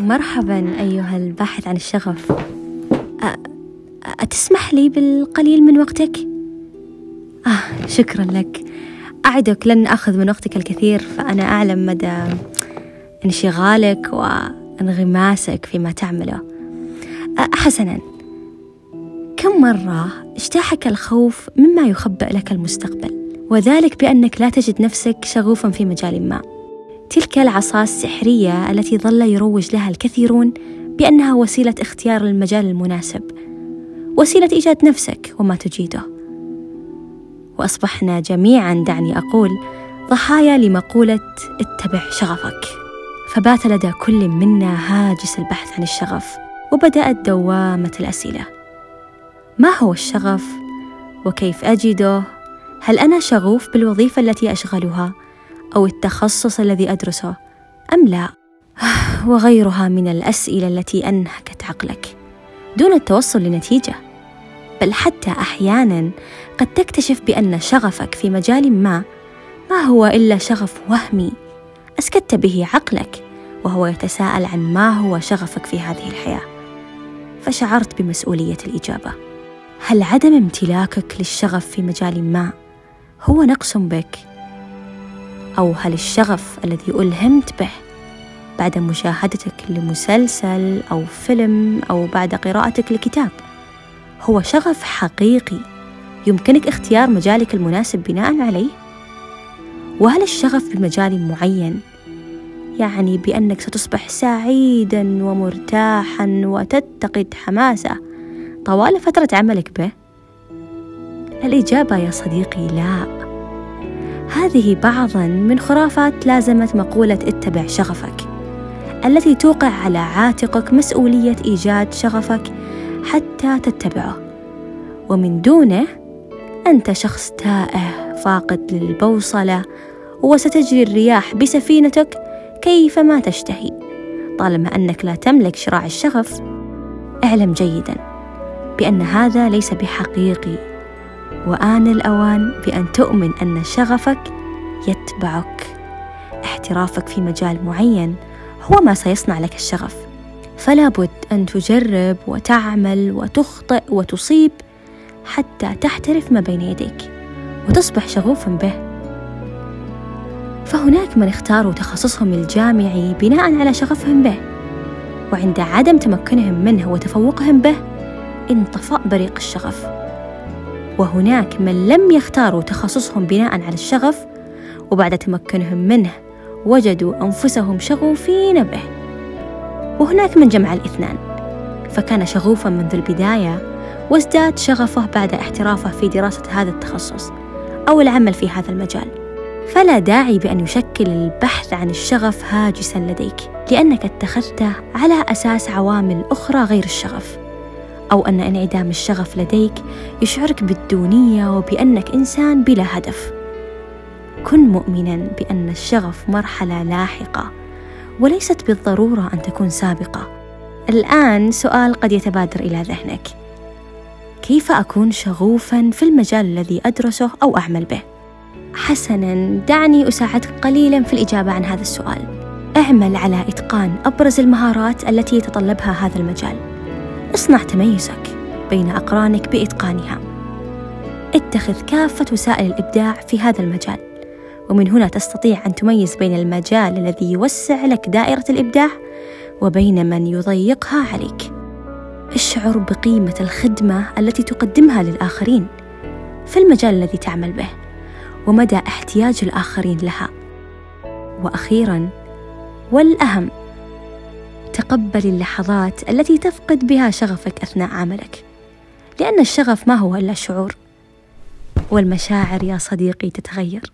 مرحبا أيها الباحث عن الشغف. أتسمح لي بالقليل من وقتك؟ آه شكرا لك. أعدك لن أخذ من وقتك الكثير فأنا أعلم مدى انشغالك وانغماسك فيما تعمله. حسنا. كم مرة اجتاحك الخوف مما يخبأ لك المستقبل وذلك بأنك لا تجد نفسك شغوفا في مجال ما؟ تلك العصا السحرية التي ظل يروج لها الكثيرون بأنها وسيلة اختيار المجال المناسب وسيلة إيجاد نفسك وما تجيده. وأصبحنا جميعا دعني أقول ضحايا لمقولة اتبع شغفك. فبات لدى كل منا هاجس البحث عن الشغف وبدأت دوامة الأسئلة. ما هو الشغف؟ وكيف أجده؟ هل أنا شغوف بالوظيفة التي أشغلها؟ أو التخصص الذي أدرسه أم لا؟ وغيرها من الأسئلة التي أنهكت عقلك دون التوصل لنتيجة. بل حتى أحيانا قد تكتشف بأن شغفك في مجال ما ما هو إلا شغف وهمي أسكت به عقلك وهو يتساءل عن ما هو شغفك في هذه الحياة. فشعرت بمسؤولية الإجابة. هل عدم امتلاكك للشغف في مجال ما هو نقص بك؟ أو هل الشغف الذي ألهمت به بعد مشاهدتك لمسلسل أو فيلم أو بعد قراءتك لكتاب هو شغف حقيقي يمكنك اختيار مجالك المناسب بناء عليه؟ وهل الشغف بمجال معين يعني بأنك ستصبح سعيدا ومرتاحا وتتقد حماسة طوال فترة عملك به؟ الإجابة يا صديقي لا. هذه بعضا من خرافات لازمت مقولة اتبع شغفك التي توقع على عاتقك مسؤولية إيجاد شغفك حتى تتبعه. ومن دونه أنت شخص تائه فاقد للبوصلة وستجري الرياح بسفينتك كيفما تشتهي. طالما أنك لا تملك شراع الشغف اعلم جيدا بأن هذا ليس بحقيقي. وآن الأوان بأن تؤمن أن شغفك يتبعك. احترافك في مجال معين هو ما سيصنع لك الشغف. فلا بد أن تجرب وتعمل وتخطئ وتصيب حتى تحترف ما بين يديك وتصبح شغوفا به. فهناك من اختاروا تخصصهم الجامعي بناء على شغفهم به. وعند عدم تمكنهم منه وتفوقهم به انطفأ بريق الشغف. وهناك من لم يختاروا تخصصهم بناء على الشغف وبعد تمكنهم منه وجدوا أنفسهم شغوفين به. وهناك من جمع الاثنان فكان شغوفا منذ البداية وازداد شغفه بعد احترافه في دراسة هذا التخصص أو العمل في هذا المجال. فلا داعي بأن يشكل البحث عن الشغف هاجسا لديك لأنك اتخذته على أساس عوامل أخرى غير الشغف. أو أن انعدام الشغف لديك يشعرك بالدونية وبأنك إنسان بلا هدف. كن مؤمنا بأن الشغف مرحلة لاحقة وليست بالضرورة أن تكون سابقة. الآن سؤال قد يتبادر إلى ذهنك: كيف أكون شغوفا في المجال الذي أدرسه أو أعمل به؟ حسنا دعني أساعدك قليلا في الإجابة عن هذا السؤال. اعمل على إتقان أبرز المهارات التي يتطلبها هذا المجال. اصنع تميزك بين أقرانك بإتقانها. اتخذ كافة وسائل الإبداع في هذا المجال ومن هنا تستطيع أن تميز بين المجال الذي يوسع لك دائرة الإبداع وبين من يضيقها عليك. اشعر بقيمة الخدمة التي تقدمها للآخرين في المجال الذي تعمل به ومدى احتياج الآخرين لها. وأخيرا والأهم تقبل اللحظات التي تفقد بها شغفك أثناء عملك. لأن الشغف ما هو إلا شعور والمشاعر يا صديقي تتغير.